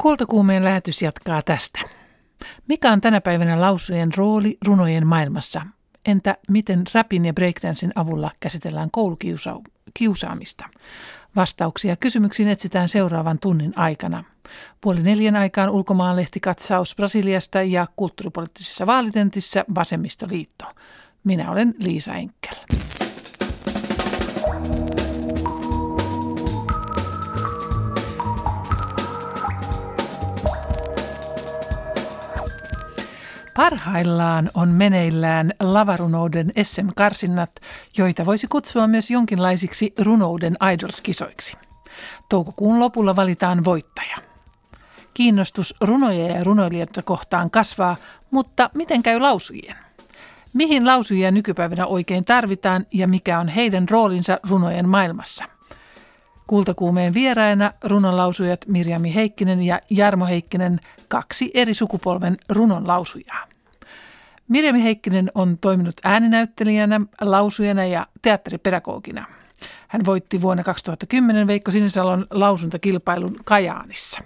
Kuoltokuumeen lähetys jatkaa tästä. Mikä on tänä päivänä lausujen rooli runojen maailmassa? Entä miten rapin ja breakdancein avulla käsitellään koulukiusaamista? Vastauksia kysymyksiin etsitään seuraavan tunnin aikana. Puoli neljän aikaan ulkomaanlehti katsaus Brasiliasta ja kulttuuripoliittisessa vaalitentissä Vasemmistoliitto. Minä olen Liisa Enkel. Parhaillaan on meneillään lavarunouden SM-karsinnat, joita voisi kutsua myös jonkinlaisiksi runouden idolskisoiksi. Toukokuun lopulla valitaan voittaja. Kiinnostus runoja ja runoilijoita kohtaan kasvaa, mutta miten käy lausujien? Mihin lausujia nykypäivänä oikein tarvitaan ja mikä on heidän roolinsa runojen maailmassa? Kultakuumeen vieraina runonlausujat Mirjami Heikkinen ja Jarmo Heikkinen, kaksi eri sukupolven runonlausujaa. Mirjami Heikkinen on toiminut ääninäyttelijänä, lausujana ja teatteripedagogina. Hän voitti vuonna 2010 Veikko Sinisalon lausuntakilpailun Kajaanissa.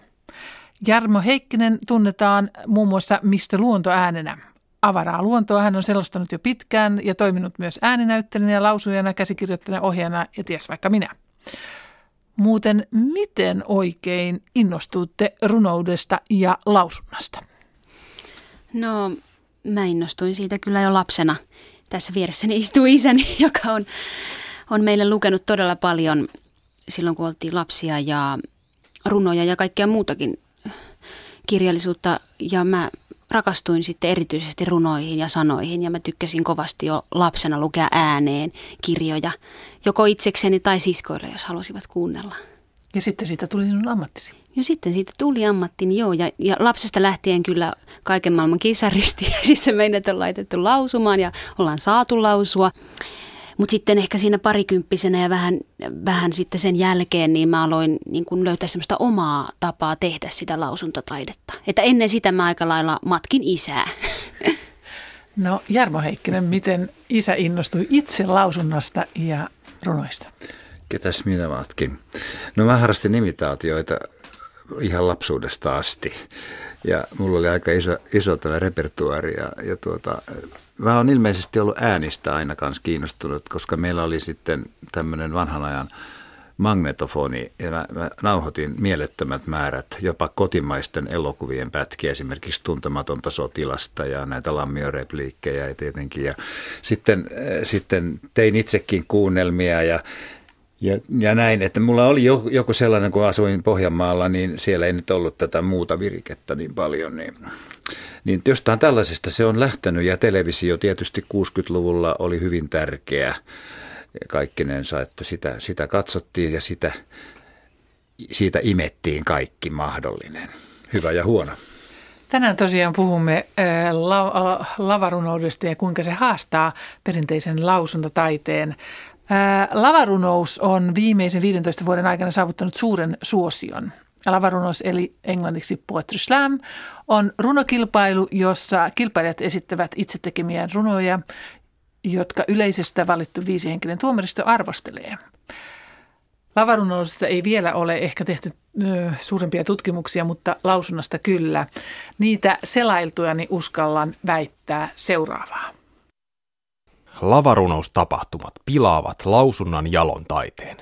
Jarmo Heikkinen tunnetaan muun muassa Mistä luonto äänenä. Avaraa luontoa hän on selostanut jo pitkään ja toiminut myös ääninäyttelijänä ja lausujana, käsikirjoittajana, ohjaajana ja ties vaikka minä. Muuten, miten oikein innostuitte runoudesta ja lausunnasta? No, mä innostuin siitä kyllä jo lapsena. Tässä vieressäni istuu isäni, joka on, on meille lukenut todella paljon silloin, kun oltiin lapsia ja runoja ja kaikkea muutakin kirjallisuutta. Ja mä rakastuin sitten erityisesti runoihin ja sanoihin ja mä tykkäsin kovasti jo lapsena lukea ääneen kirjoja, joko itsekseni tai siskoille, jos halusivat kuunnella. Ja sitten siitä tuli sinun ammattisi. Ja sitten siitä tuli ammattini, joo. Ja, ja lapsesta lähtien kyllä kaiken maailman kisaristi. Siis se meidät on laitettu lausumaan ja ollaan saatu lausua. Mutta sitten ehkä siinä parikymppisenä ja vähän, vähän sitten sen jälkeen, niin mä aloin niin kun löytää semmoista omaa tapaa tehdä sitä lausuntataidetta. Että ennen sitä mä aika lailla matkin isää. No Jarmo Heikkinen, miten isä innostui itse lausunnasta ja runoista? Ketäs minä matkin? No mä harrastin imitaatioita ihan lapsuudesta asti. Ja mulla oli aika iso, iso tämä repertuari ja, ja tuota, mä oon ilmeisesti ollut äänistä aina kanssa kiinnostunut, koska meillä oli sitten tämmöinen vanhan ajan magnetofoni ja mä, mä nauhoitin mielettömät määrät jopa kotimaisten elokuvien pätkiä, esimerkiksi Tuntematonta sotilasta ja näitä lammiorepliikkejä tietenkin. Ja sitten, äh, sitten tein itsekin kuunnelmia ja ja, ja näin, että mulla oli joku sellainen, kun asuin Pohjanmaalla, niin siellä ei nyt ollut tätä muuta virikettä niin paljon. Niin, niin jostain tällaisesta se on lähtenyt ja televisio tietysti 60-luvulla oli hyvin tärkeä kaikkinensa, että sitä, sitä katsottiin ja sitä, siitä imettiin kaikki mahdollinen, hyvä ja huono. Tänään tosiaan puhumme la- lavarunoudesta ja kuinka se haastaa perinteisen lausuntataiteen. Lavarunous on viimeisen 15 vuoden aikana saavuttanut suuren suosion. Lavarunous eli englanniksi Poetry Slam on runokilpailu, jossa kilpailijat esittävät itse tekemiä runoja, jotka yleisestä valittu viisihenkinen tuomaristo arvostelee. Lavarunoudesta ei vielä ole ehkä tehty ö, suurempia tutkimuksia, mutta lausunnasta kyllä. Niitä selailtuja uskallan väittää seuraavaa. Lavarunoustapahtumat pilaavat lausunnan jalon taiteen.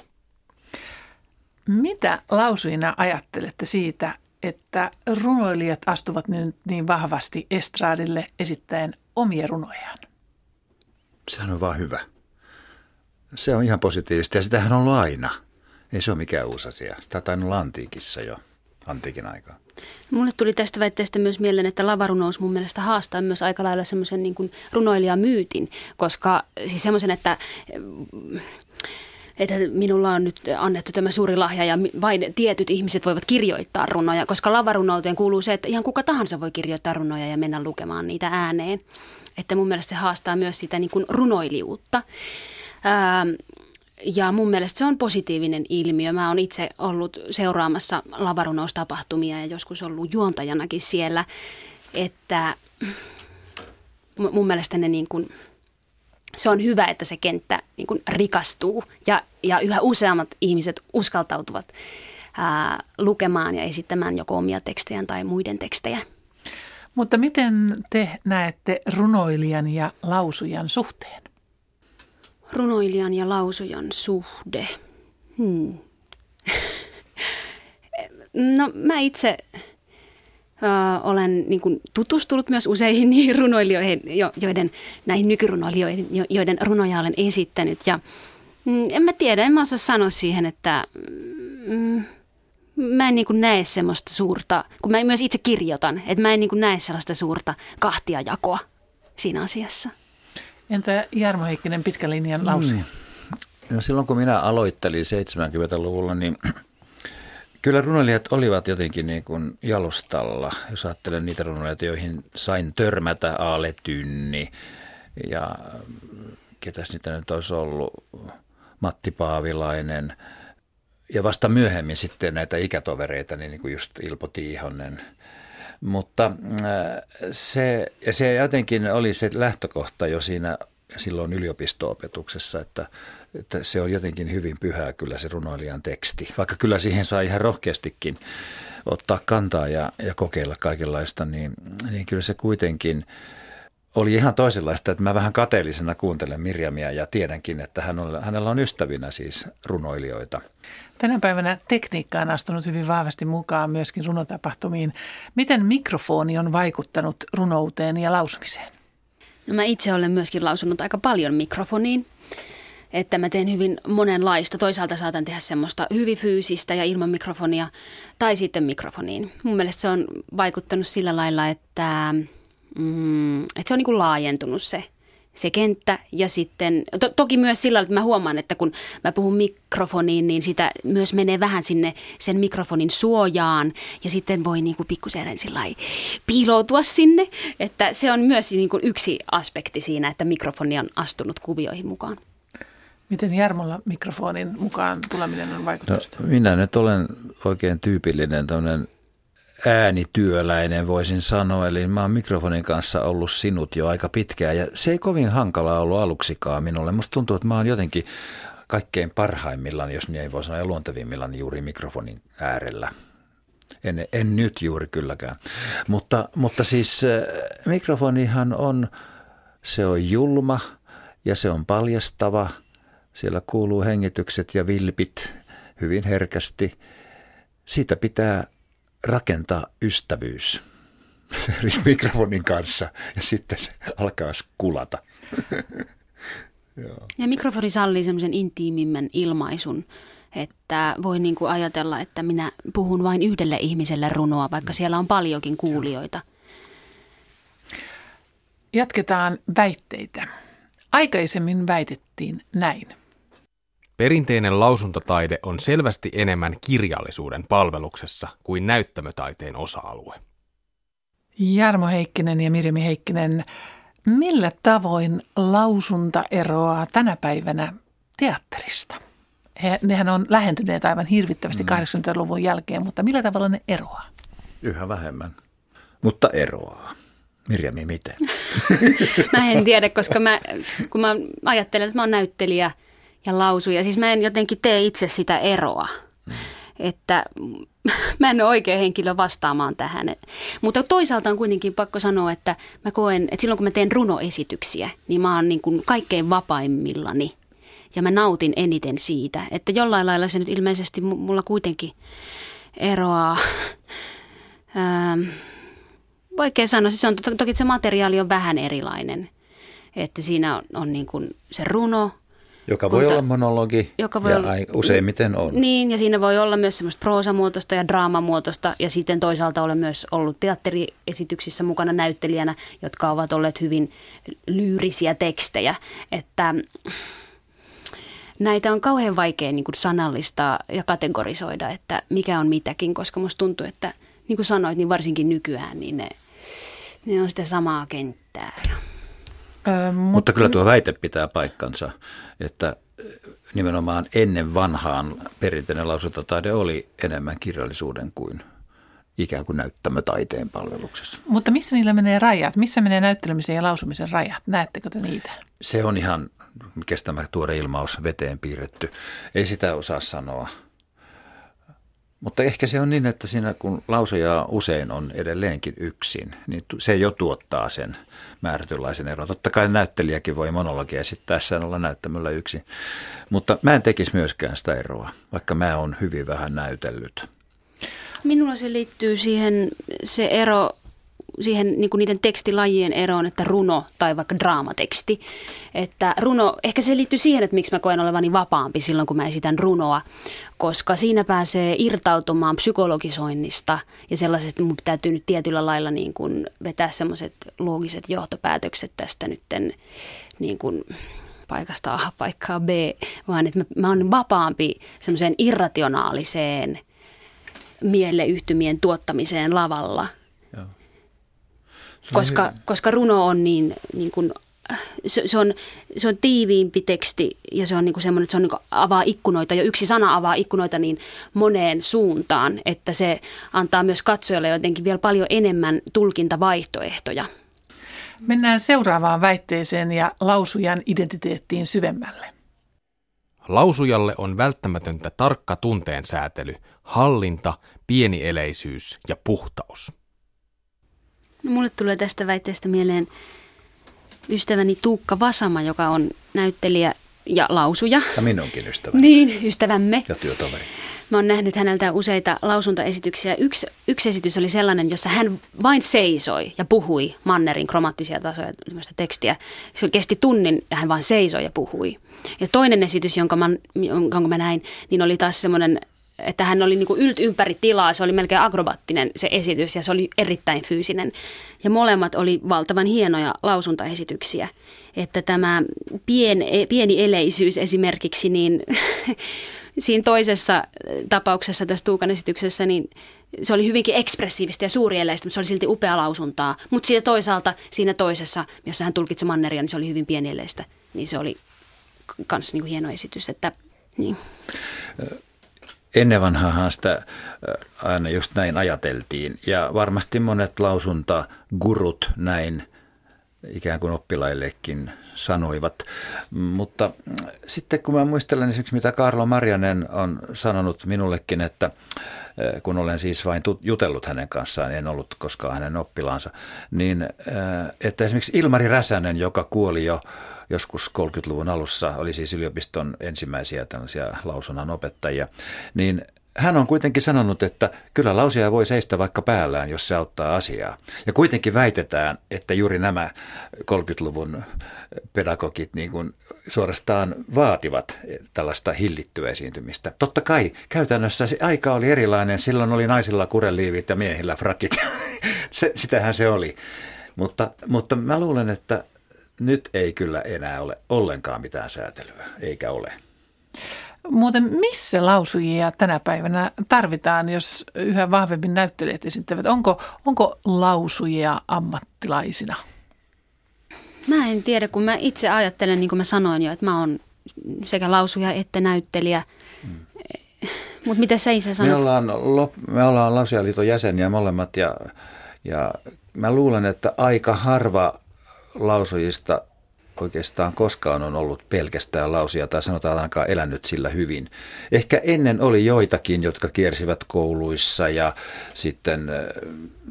Mitä lausujina ajattelette siitä, että runoilijat astuvat nyt niin vahvasti estraadille esittäen omia runojaan? Sehän on vaan hyvä. Se on ihan positiivista ja sitähän on ollut aina. Ei se ole mikään uusi asia. Sitä on tainnut antiikissa jo, antiikin aikaa. Mulle tuli tästä väitteestä myös mieleen, että lavarunous mun mielestä haastaa myös aika lailla semmoisen niin runoilijamyytin, koska siis semmoisen, että että minulla on nyt annettu tämä suuri lahja ja vain tietyt ihmiset voivat kirjoittaa runoja, koska lavarunouteen kuuluu se, että ihan kuka tahansa voi kirjoittaa runoja ja mennä lukemaan niitä ääneen. Että mun mielestä se haastaa myös sitä niin kuin runoilijuutta. Ää, ja mun mielestä se on positiivinen ilmiö. Mä oon itse ollut seuraamassa lavarunoustapahtumia ja joskus ollut juontajanakin siellä, että mun mielestä ne niin kuin, se on hyvä, että se kenttä niin kuin rikastuu ja, ja yhä useammat ihmiset uskaltautuvat ää, lukemaan ja esittämään joko omia tekstejä tai muiden tekstejä. Mutta miten te näette runoilijan ja lausujan suhteen? Runoilijan ja lausujan suhde. Hmm. no mä itse ö, olen niin kuin, tutustunut myös useihin niihin runoilijoihin, jo, joiden, näihin nykyrunoilijoihin, jo, joiden runoja olen esittänyt. Ja mm, en mä tiedä, en mä osaa sanoa siihen, että mm, mä en niin kuin näe semmoista suurta, kun mä myös itse kirjoitan, että mä en niin kuin näe sellaista suurta kahtiajakoa siinä asiassa. Entä Jarmo Heikkinen pitkän linjan lausuja? Mm. No silloin kun minä aloittelin 70-luvulla, niin Kyllä runoilijat olivat jotenkin niin kuin jalustalla, jos ajattelen niitä runoilijoita, joihin sain törmätä, Aale Tynni ja ketäs niitä nyt olisi ollut, Matti Paavilainen ja vasta myöhemmin sitten näitä ikätovereita, niin kuin just Ilpo Tiihonen. Mutta äh, se, ja se jotenkin oli se lähtökohta jo siinä silloin yliopisto-opetuksessa, että että se on jotenkin hyvin pyhää kyllä se runoilijan teksti. Vaikka kyllä siihen saa ihan rohkeastikin ottaa kantaa ja, ja kokeilla kaikenlaista, niin, niin kyllä se kuitenkin oli ihan toisenlaista, että mä vähän kateellisena kuuntelen Mirjamia ja tiedänkin, että hän on, hänellä on ystävinä siis runoilijoita. Tänä päivänä tekniikka on astunut hyvin vahvasti mukaan myöskin runotapahtumiin. Miten mikrofoni on vaikuttanut runouteen ja lausumiseen? No mä itse olen myöskin lausunut aika paljon mikrofoniin että mä teen hyvin monenlaista. Toisaalta saatan tehdä semmoista hyvin fyysistä ja ilman mikrofonia tai sitten mikrofoniin. Mun mielestä se on vaikuttanut sillä lailla, että, mm, että se on niin kuin laajentunut se, se kenttä ja sitten to, toki myös sillä että mä huomaan, että kun mä puhun mikrofoniin, niin sitä myös menee vähän sinne sen mikrofonin suojaan ja sitten voi niin kuin pikkusen piiloutua sinne, että se on myös niin kuin yksi aspekti siinä, että mikrofoni on astunut kuvioihin mukaan. Miten Jarmolla mikrofonin mukaan tuleminen on vaikuttanut? No, minä nyt olen oikein tyypillinen tämmöinen äänityöläinen voisin sanoa, eli mä oon mikrofonin kanssa ollut sinut jo aika pitkään ja se ei kovin hankalaa ollut aluksikaan minulle. Musta tuntuu, että mä oon jotenkin kaikkein parhaimmillaan, jos niin ei voi sanoa, ja luontevimmillaan juuri mikrofonin äärellä. En, en nyt juuri kylläkään. Mutta, mutta siis äh, mikrofonihan on, se on julma ja se on paljastava – siellä kuuluu hengitykset ja vilpit hyvin herkästi. Siitä pitää rakentaa ystävyys mikrofonin kanssa ja sitten se alkaa kulata. ja mikrofoni sallii semmoisen intiimimmän ilmaisun, että voi niin kuin ajatella, että minä puhun vain yhdelle ihmiselle runoa, vaikka siellä on paljonkin kuulijoita. Jatketaan väitteitä. Aikaisemmin väitettiin näin. Perinteinen lausuntataide on selvästi enemmän kirjallisuuden palveluksessa kuin näyttämötaiteen osa-alue. Jarmo Heikkinen ja Mirjami Heikkinen, millä tavoin lausunta eroaa tänä päivänä teatterista? He, nehän on lähentyneet aivan hirvittävästi mm. 80-luvun jälkeen, mutta millä tavalla ne eroaa? Yhä vähemmän, mutta eroaa. Mirjami, miten? mä en tiedä, koska mä, kun mä ajattelen, että mä oon näyttelijä – ja lausuja. Siis mä en jotenkin tee itse sitä eroa. Mm. Että mä en ole oikea henkilö vastaamaan tähän. Mutta toisaalta on kuitenkin pakko sanoa, että mä koen, että silloin kun mä teen runoesityksiä, niin mä oon niin kuin kaikkein vapaimmillani. Ja mä nautin eniten siitä, että jollain lailla se nyt ilmeisesti mulla kuitenkin eroaa. Ähm, vaikea sanoa, siis on, to- toki se materiaali on vähän erilainen. Että siinä on, on niin kuin se runo, joka voi olla monologi joka voi ja olla, useimmiten on. Niin, ja siinä voi olla myös semmoista proosamuotoista ja draamamuotoista, ja sitten toisaalta olen myös ollut teatteriesityksissä mukana näyttelijänä, jotka ovat olleet hyvin lyyrisiä tekstejä, että näitä on kauhean vaikea niin kuin sanallistaa ja kategorisoida, että mikä on mitäkin, koska musta tuntuu, että niin kuin sanoit, niin varsinkin nykyään, niin ne, ne on sitä samaa kenttää. Ö, mutta... mutta kyllä tuo väite pitää paikkansa, että nimenomaan ennen vanhaan perinteinen lausuntataide oli enemmän kirjallisuuden kuin ikään kuin näyttämötaiteen palveluksessa. Mutta missä niillä menee rajat? Missä menee näyttelemisen ja lausumisen rajat? Näettekö te niitä? Se on ihan kestämä tuore ilmaus veteen piirretty. Ei sitä osaa sanoa. Mutta ehkä se on niin, että siinä kun lausuja usein on edelleenkin yksin, niin se jo tuottaa sen määrätynlaisen eron. Totta kai näyttelijäkin voi monologia esittäessään olla näyttämällä yksin. Mutta mä en tekisi myöskään sitä eroa, vaikka mä oon hyvin vähän näytellyt. Minulla se liittyy siihen se ero siihen niin kuin niiden tekstilajien eroon, että runo tai vaikka draamateksti. Että runo, ehkä se liittyy siihen, että miksi mä koen olevani vapaampi silloin, kun mä esitän runoa, koska siinä pääsee irtautumaan psykologisoinnista ja sellaisesta, mun täytyy nyt tietyllä lailla niin kuin vetää semmoiset loogiset johtopäätökset tästä nytten niin kuin paikasta A paikkaa B, vaan että mä, mä oon vapaampi semmoiseen irrationaaliseen mieleyhtymien tuottamiseen lavalla – koska, koska runo on niin, niin kuin, se, se, on, se on tiiviimpi teksti ja se on niin kuin semmoinen, että se on niin kuin avaa ikkunoita ja yksi sana avaa ikkunoita niin moneen suuntaan, että se antaa myös katsojalle jotenkin vielä paljon enemmän tulkintavaihtoehtoja. Mennään seuraavaan väitteeseen ja lausujan identiteettiin syvemmälle. Lausujalle on välttämätöntä tarkka tunteensäätely, hallinta, pienieleisyys ja puhtaus. No, mulle tulee tästä väitteestä mieleen ystäväni Tuukka Vasama, joka on näyttelijä ja lausuja. Ja minunkin ystäväni. Niin, ystävämme. Ja työtoveri. Mä oon nähnyt häneltä useita lausuntaesityksiä. Yksi, yksi esitys oli sellainen, jossa hän vain seisoi ja puhui Mannerin kromaattisia tasoja, tekstiä. Se kesti tunnin ja hän vain seisoi ja puhui. Ja toinen esitys, jonka mä, jonka mä näin, niin oli taas semmoinen että hän oli niin ylt ympäri tilaa, se oli melkein akrobaattinen se esitys ja se oli erittäin fyysinen. Ja molemmat oli valtavan hienoja lausuntaesityksiä. Että tämä pien, pieni eleisyys esimerkiksi, niin siinä toisessa tapauksessa tässä Tuukan esityksessä, niin se oli hyvinkin ekspressiivistä ja suurieleistä, mutta se oli silti upea lausuntaa. Mutta siitä toisaalta siinä toisessa, jossa hän tulkitsi manneria, niin se oli hyvin pienieleistä. Niin se oli myös niin hieno esitys, että niin. Ennen vanhaahan sitä aina just näin ajateltiin ja varmasti monet lausunta gurut näin ikään kuin oppilaillekin sanoivat. Mutta äh, sitten kun mä muistelen esimerkiksi mitä Karlo Marjanen on sanonut minullekin, että kun olen siis vain jutellut hänen kanssaan, en ollut koskaan hänen oppilaansa, niin että esimerkiksi Ilmari Räsänen, joka kuoli jo joskus 30-luvun alussa, oli siis yliopiston ensimmäisiä tällaisia lausunnan opettajia, niin hän on kuitenkin sanonut, että kyllä lausia voi seistä vaikka päällään, jos se auttaa asiaa. Ja kuitenkin väitetään, että juuri nämä 30-luvun pedagogit niin kuin suorastaan vaativat tällaista hillittyä esiintymistä. Totta kai käytännössä se aika oli erilainen. Silloin oli naisilla kureliivit ja miehillä frakit. se, sitähän se oli. Mutta, mutta mä luulen, että nyt ei kyllä enää ole ollenkaan mitään säätelyä, eikä ole. Muuten missä lausujia tänä päivänä tarvitaan, jos yhä vahvemmin näyttelijät esittävät? Onko, onko lausujia ammattilaisina? Mä en tiedä, kun mä itse ajattelen, niin kuin mä sanoin jo, että mä oon sekä lausuja että näyttelijä. Hmm. Mutta mitä sä itse sanot? Me ollaan, me ollaan Lausujaliiton jäseniä molemmat ja, ja mä luulen, että aika harva lausujista oikeastaan koskaan on ollut pelkästään lausia tai sanotaan ainakaan elänyt sillä hyvin. Ehkä ennen oli joitakin, jotka kiersivät kouluissa ja sitten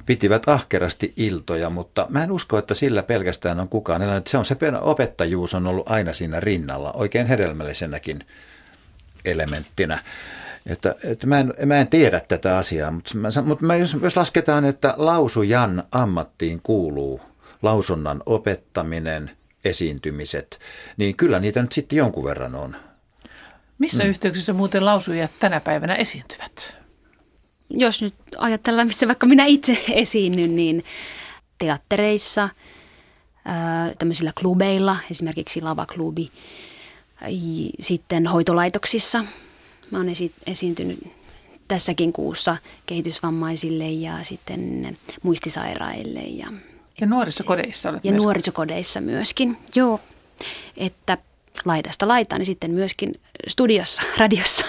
pitivät ahkerasti iltoja, mutta mä en usko, että sillä pelkästään on kukaan elänyt. Se on se opettajuus on ollut aina siinä rinnalla, oikein hedelmällisenäkin elementtinä. Että, että mä, en, mä en tiedä tätä asiaa, mutta, mä, mutta mä, jos, jos lasketaan, että lausujan ammattiin kuuluu lausunnan opettaminen, esiintymiset, niin kyllä niitä nyt sitten jonkun verran on. Missä mm. yhteyksissä muuten lausujat tänä päivänä esiintyvät? Jos nyt ajatellaan, missä vaikka minä itse esiinnyn, niin teattereissa, tämmöisillä klubeilla, esimerkiksi Lavaklubi, sitten hoitolaitoksissa. Mä oon esi- esiintynyt tässäkin kuussa kehitysvammaisille ja sitten muistisairaille ja ja nuorisokodeissa olet Ja myöskin. nuorisokodeissa myöskin, joo. Että laidasta laitaan, niin sitten myöskin studiossa, radiossa.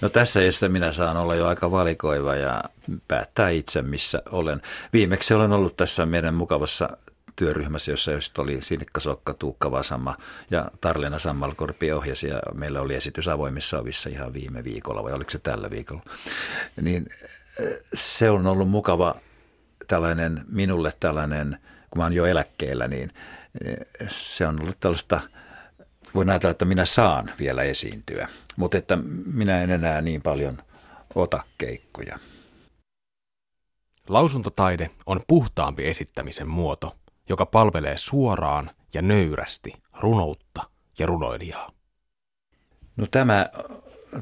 No tässä iässä minä saan olla jo aika valikoiva ja päättää itse, missä olen. Viimeksi olen ollut tässä meidän mukavassa työryhmässä, jossa just oli Sinikka Sokka, Tuukka Vasama ja Tarlena Sammalkorpi ohjasi ja meillä oli esitys avoimissa ovissa ihan viime viikolla vai oliko se tällä viikolla. Niin se on ollut mukava tällainen, minulle tällainen, kun mä oon jo eläkkeellä, niin se on ollut tällaista, voin ajatella, että minä saan vielä esiintyä, mutta että minä en enää niin paljon ota keikkoja. Lausuntotaide on puhtaampi esittämisen muoto, joka palvelee suoraan ja nöyrästi runoutta ja runoilijaa. No tämä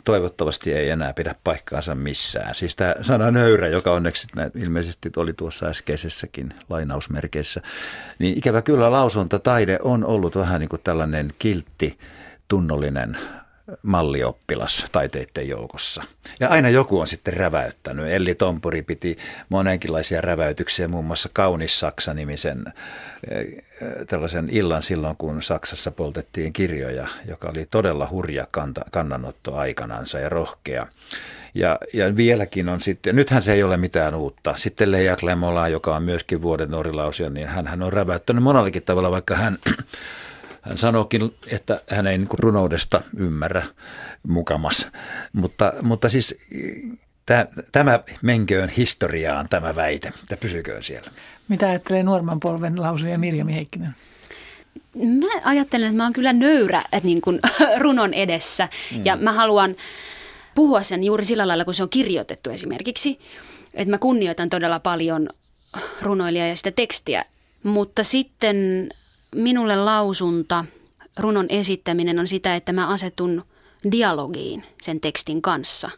toivottavasti ei enää pidä paikkaansa missään. Siis tämä sana nöyrä, joka onneksi ilmeisesti oli tuossa äskeisessäkin lainausmerkeissä, niin ikävä kyllä lausuntotaide on ollut vähän niin kuin tällainen kiltti, tunnollinen mallioppilas taiteiden joukossa. Ja aina joku on sitten räväyttänyt. Elli Tompuri piti monenkinlaisia räväytyksiä, muun muassa Kaunis Saksa-nimisen eh, tällaisen illan silloin, kun Saksassa poltettiin kirjoja, joka oli todella hurja kanta, kannanotto aikanansa ja rohkea. Ja, ja vieläkin on sitten, nythän se ei ole mitään uutta. Sitten Leija Klemola, joka on myöskin vuoden norilausia, niin hän on räväyttänyt monellakin tavalla, vaikka hän hän sanookin, että hän ei niin runoudesta ymmärrä mukamas. Mutta, mutta siis tämä menköön historiaan tämä väite, että pysyköön siellä. Mitä ajattelee nuorman polven lausuja Mirjami Heikkinen? Mä ajattelen, että mä oon kyllä nöyrä niin kuin, runon edessä mm. ja mä haluan puhua sen juuri sillä lailla, kun se on kirjoitettu esimerkiksi. Että mä kunnioitan todella paljon runoilijaa ja sitä tekstiä, mutta sitten minulle lausunta, runon esittäminen on sitä, että mä asetun dialogiin sen tekstin kanssa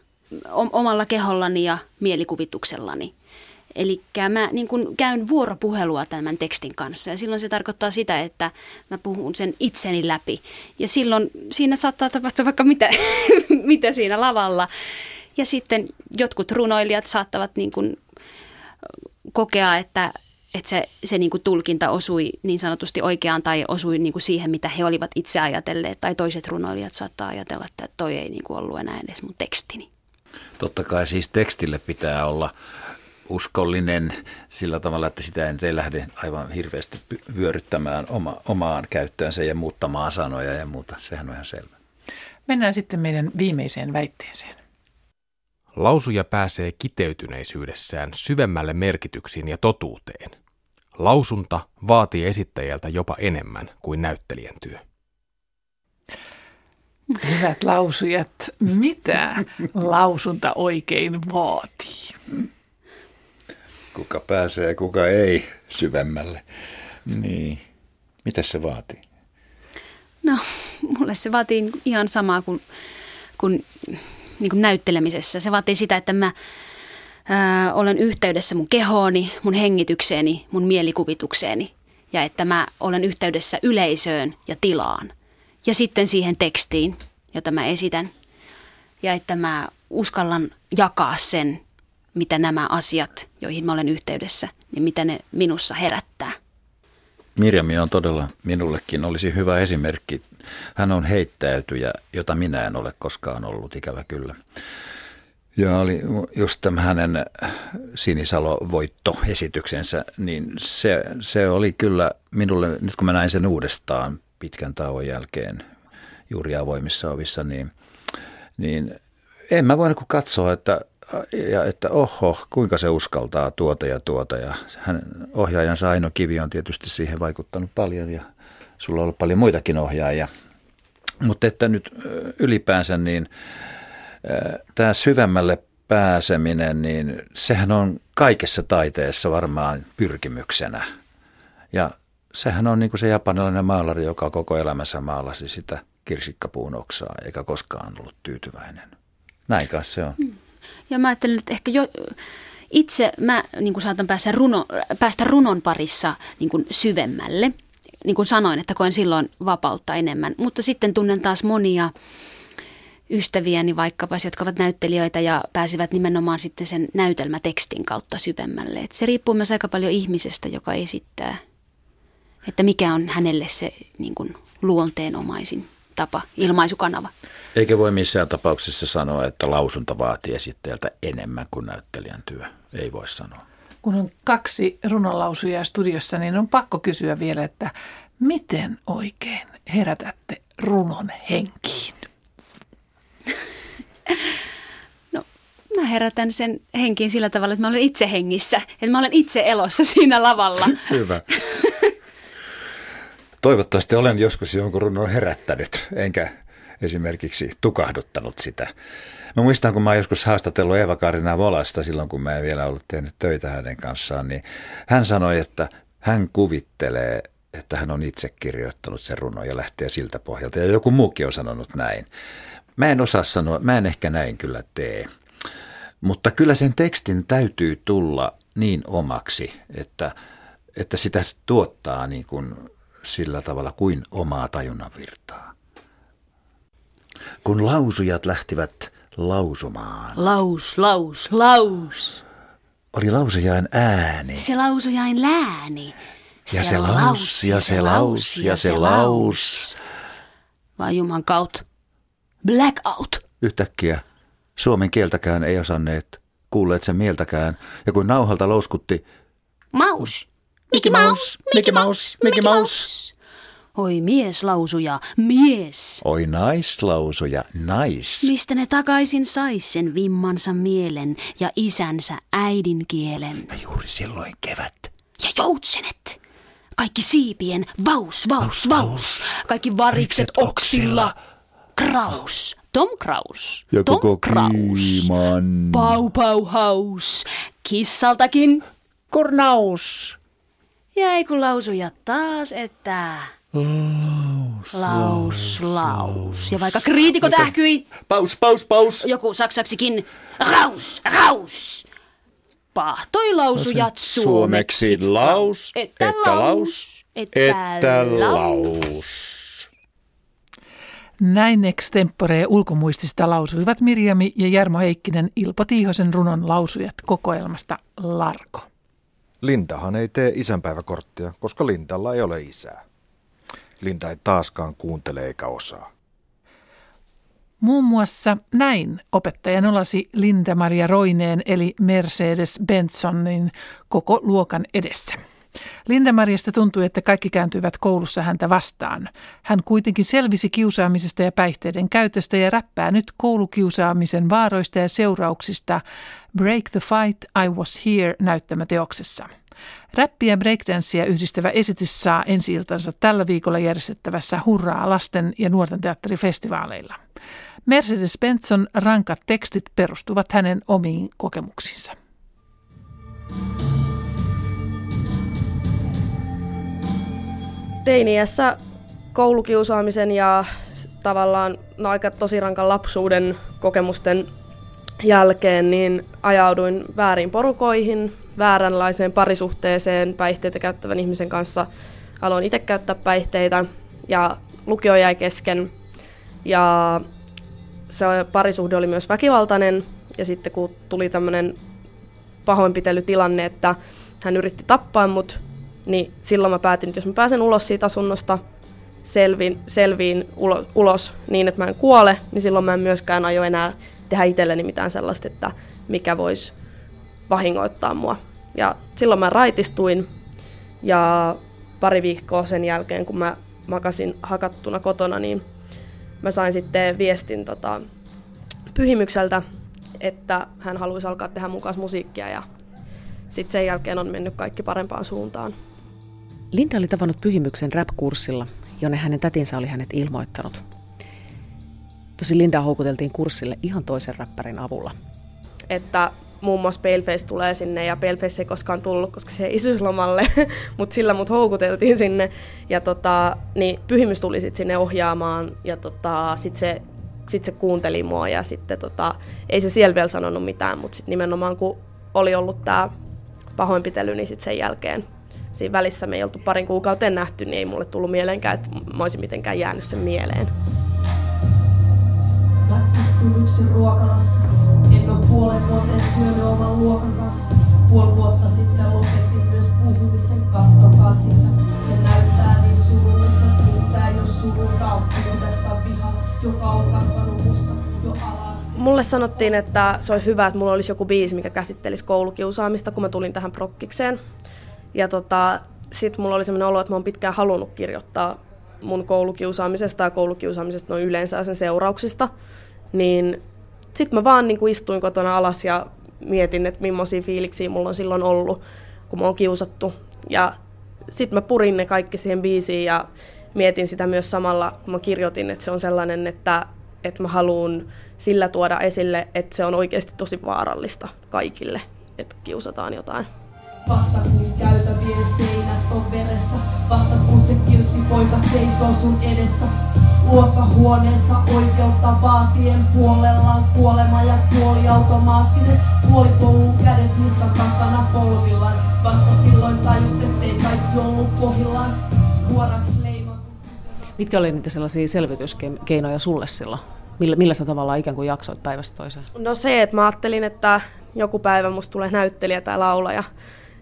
omalla kehollani ja mielikuvituksellani. Eli mä niin kun käyn vuoropuhelua tämän tekstin kanssa ja silloin se tarkoittaa sitä, että mä puhun sen itseni läpi. Ja silloin siinä saattaa tapahtua vaikka mitä, mitä siinä lavalla. Ja sitten jotkut runoilijat saattavat niin kun kokea, että, että se, se niin kuin tulkinta osui niin sanotusti oikeaan tai osui niin kuin siihen, mitä he olivat itse ajatelleet. Tai toiset runoilijat saattaa ajatella, että toi ei niin kuin ollut enää edes mun tekstini. Totta kai siis tekstille pitää olla uskollinen sillä tavalla, että sitä ei lähde aivan hirveästi vyöryttämään oma, omaan käyttöönsä ja muuttamaan sanoja ja muuta. Sehän on ihan selvä. Mennään sitten meidän viimeiseen väitteeseen. Lausuja pääsee kiteytyneisyydessään syvemmälle merkityksiin ja totuuteen. Lausunta vaatii esittäjältä jopa enemmän kuin näyttelijän työ. Hyvät lausujat, mitä lausunta oikein vaatii? Kuka pääsee ja kuka ei syvemmälle. Niin. Mitä se vaatii? No, mulle se vaatii ihan samaa kuin, kuin, niin kuin näyttelemisessä. Se vaatii sitä, että mä ää, olen yhteydessä mun kehooni, mun hengitykseeni, mun mielikuvitukseeni ja että mä olen yhteydessä yleisöön ja tilaan ja sitten siihen tekstiin, jota mä esitän ja että mä uskallan jakaa sen, mitä nämä asiat, joihin mä olen yhteydessä, niin mitä ne minussa herättää. Mirjami on todella minullekin olisi hyvä esimerkki. Hän on heittäytyjä, jota minä en ole koskaan ollut, ikävä kyllä. Ja oli just tämä hänen Sinisalo-voittoesityksensä, niin se, se oli kyllä minulle, nyt kun mä näin sen uudestaan pitkän tauon jälkeen juuri avoimissa ovissa, niin, niin en mä voinut katsoa, että, ja, että oho, kuinka se uskaltaa tuota ja tuota. Ja hän, ohjaajansa Aino Kivi on tietysti siihen vaikuttanut paljon ja sulla on ollut paljon muitakin ohjaajia. Mutta että nyt ylipäänsä niin tämä syvemmälle pääseminen, niin sehän on kaikessa taiteessa varmaan pyrkimyksenä. Ja sehän on niin kuin se japanilainen maalari, joka koko elämänsä maalasi sitä kirsikkapuun oksaa, eikä koskaan ollut tyytyväinen. Näin kai se on. Hmm. Ja mä ajattelen, että ehkä jo, itse mä niin kuin saatan päästä, runo, päästä runon parissa niin kuin syvemmälle. Niin kuin sanoin, että koen silloin vapautta enemmän. Mutta sitten tunnen taas monia ystäviäni vaikkapa, jotka ovat näyttelijöitä ja pääsivät nimenomaan sitten sen näytelmätekstin kautta syvemmälle. Et se riippuu myös aika paljon ihmisestä, joka esittää, että mikä on hänelle se niin kuin, luonteenomaisin tapa, ilmaisukanava. Eikä voi missään tapauksessa sanoa, että lausunta vaatii esittäjältä enemmän kuin näyttelijän työ. Ei voi sanoa. Kun on kaksi runonlausujaa studiossa, niin on pakko kysyä vielä, että miten oikein herätätte runon henkiin? No, mä herätän sen henkiin sillä tavalla, että mä olen itse hengissä. Että mä olen itse elossa siinä lavalla. Hyvä. Toivottavasti olen joskus jonkun runon herättänyt, enkä esimerkiksi tukahduttanut sitä. Mä muistan, kun mä oon joskus haastatellut Eeva-Karina Volasta silloin, kun mä en vielä ollut tehnyt töitä hänen kanssaan, niin hän sanoi, että hän kuvittelee, että hän on itse kirjoittanut sen runon ja lähtee siltä pohjalta. Ja joku muukin on sanonut näin. Mä en osaa sanoa, mä en ehkä näin kyllä tee. Mutta kyllä sen tekstin täytyy tulla niin omaksi, että, että sitä tuottaa niin kuin sillä tavalla kuin omaa tajunnan virtaa. Kun lausujat lähtivät lausumaan, Laus, laus, laus. oli lausujain ääni. Se lausujain lääni. Ja se laus, ja se laus, ja se laus. Vai juman kaut. Blackout. Yhtäkkiä suomen kieltäkään ei osanneet, kuulleet sen mieltäkään, ja kun nauhalta louskutti, Maus. Mickey Mouse, Mickey Mouse, Mickey Mouse. Oi mies lausuja, mies. Oi naislausuja, nais. Mistä ne takaisin sais sen vimmansa mielen ja isänsä äidinkielen? Ja juuri silloin kevät. Ja joutsenet. Kaikki siipien vaus, vaus, vaus. Kaikki varikset oksilla. Kraus. Tom Kraus. Ja Tom koko Kraus. kiiman. Pau pau haus. Kissaltakin. Kurnaus. Ja ei kun lausuja taas, että... Laus, laus, laus. Ja vaikka kriitikot ähkyi, Paus, paus, paus. joku saksaksikin, raus, raus. Pahtoi lausujat suomeksi. laus, Että laus, että laus. Näin extempore ulkomuistista lausuivat Mirjami ja Jarmo Heikkinen Ilpo Tiihosen runon lausujat kokoelmasta Larko. Lindahan ei tee isänpäiväkorttia, koska Lindalla ei ole isää. Linda ei taaskaan kuuntele eikä osaa. Muun muassa näin opettaja nolasi Linda-Maria Roineen eli Mercedes Bensonin koko luokan edessä. Linda-Mariasta tuntui, että kaikki kääntyivät koulussa häntä vastaan. Hän kuitenkin selvisi kiusaamisesta ja päihteiden käytöstä ja räppää nyt koulukiusaamisen vaaroista ja seurauksista Break the Fight, I Was Here näyttämäteoksessa. Räppi ja breakdanssia yhdistävä esitys saa ensi tällä viikolla järjestettävässä Hurraa lasten ja nuorten teatterifestivaaleilla. Mercedes Benson rankat tekstit perustuvat hänen omiin kokemuksiinsa. Teiniässä koulukiusaamisen ja tavallaan no, aika tosi rankan lapsuuden kokemusten jälkeen niin ajauduin väärin porukoihin, vääränlaiseen parisuhteeseen päihteitä käyttävän ihmisen kanssa. Aloin itse käyttää päihteitä ja lukio jäi kesken ja se parisuhde oli myös väkivaltainen ja sitten kun tuli tämmöinen pahoinpitelytilanne, että hän yritti tappaa mut, niin silloin mä päätin, että jos mä pääsen ulos siitä asunnosta, selviin, selviin ulo, ulos niin, että mä en kuole, niin silloin mä en myöskään aio enää tehdä itselleni mitään sellaista, että mikä voisi vahingoittaa mua. Ja silloin mä raitistuin ja pari viikkoa sen jälkeen, kun mä makasin hakattuna kotona, niin mä sain sitten viestin tota, pyhimykseltä, että hän haluaisi alkaa tehdä mukaan musiikkia ja sitten sen jälkeen on mennyt kaikki parempaan suuntaan. Linda oli tavannut Pyhimyksen rap-kurssilla, jonne hänen tätinsä oli hänet ilmoittanut. Tosi Linda houkuteltiin kurssille ihan toisen räppärin avulla. Että muun muassa Paleface tulee sinne ja Paleface ei koskaan tullut, koska se ei isyyslomalle, mutta sillä mut houkuteltiin sinne. Ja tota, niin Pyhimys tuli sitten sinne ohjaamaan ja tota, sitten se, sit se kuunteli mua ja sitten tota, ei se siellä vielä sanonut mitään, mutta sitten nimenomaan kun oli ollut tämä pahoinpitely, niin sitten sen jälkeen siinä välissä me ei oltu parin kuukauteen nähty, niin ei mulle tullut mieleenkään, että mä olisin mitenkään jäänyt sen mieleen. Yksin ruokalassa. En oo puolen vuoteen syönyt oman luokan kanssa. Puoli vuotta sitten lopetin myös puhumisen, kattokaa sitä. Se näyttää niin surulliselta, mitä jos surulta on puhdasta viha, joka on kasvanut mussa jo alasta. mulle sanottiin, että se olisi hyvä, että mulla olisi joku biisi, mikä käsittelisi koulukiusaamista, kun mä tulin tähän prokkikseen. Ja tota, sitten mulla oli sellainen olo, että mä oon pitkään halunnut kirjoittaa mun koulukiusaamisesta ja koulukiusaamisesta noin yleensä sen seurauksista. Niin sitten mä vaan niin kuin istuin kotona alas ja mietin, että millaisia fiiliksiä mulla on silloin ollut, kun mä oon kiusattu. Ja sitten mä purin ne kaikki siihen biisiin ja mietin sitä myös samalla, kun mä kirjoitin, että se on sellainen, että, että mä haluan sillä tuoda esille, että se on oikeasti tosi vaarallista kaikille, että kiusataan jotain. Vasta kun käytävien seinät on veressä, vasta kun se kiltti poika seisoo sun edessä. Luokkahuoneessa oikeutta vaatien puolellaan kuolema ja puoliautomaattinen. Puolikoulun kädet niskan takana polvillaan. Vasta silloin tajut, ettei kaikki ollut pohjillaan. Huoraksi. Mitkä oli niitä sellaisia selvityskeinoja sulle silloin? Millä, millä sä tavallaan ikään kuin jaksoit päivästä toiseen? No se, että mä ajattelin, että joku päivä musta tulee näyttelijä tai laulaja.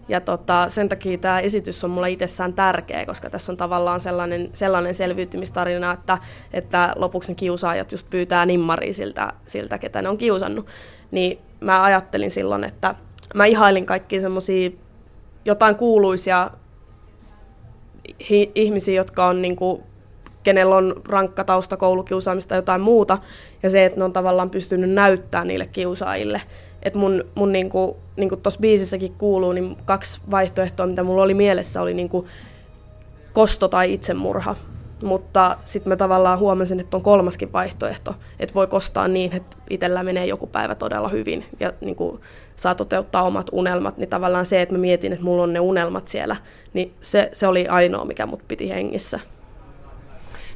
Ja tota, sen takia tämä esitys on mulle itsessään tärkeä, koska tässä on tavallaan sellainen, sellainen selviytymistarina, että, että lopuksi ne kiusaajat just pyytää nimmaria siltä, siltä, ketä ne on kiusannut. Niin mä ajattelin silloin, että mä ihailin kaikkia semmoisia jotain kuuluisia hi- ihmisiä, jotka on niinku, kenellä on rankka tausta koulukiusaamista tai jotain muuta, ja se, että ne on tavallaan pystynyt näyttämään niille kiusaajille. Että mun, mun niinku, niinku tuossa biisissäkin kuuluu, niin kaksi vaihtoehtoa, mitä mulla oli mielessä, oli niinku kosto tai itsemurha. Mutta sitten mä tavallaan huomasin, että on kolmaskin vaihtoehto, että voi kostaa niin, että itsellä menee joku päivä todella hyvin ja niin kuin saa toteuttaa omat unelmat, niin tavallaan se, että mä mietin, että mulla on ne unelmat siellä, niin se, se oli ainoa, mikä mut piti hengissä.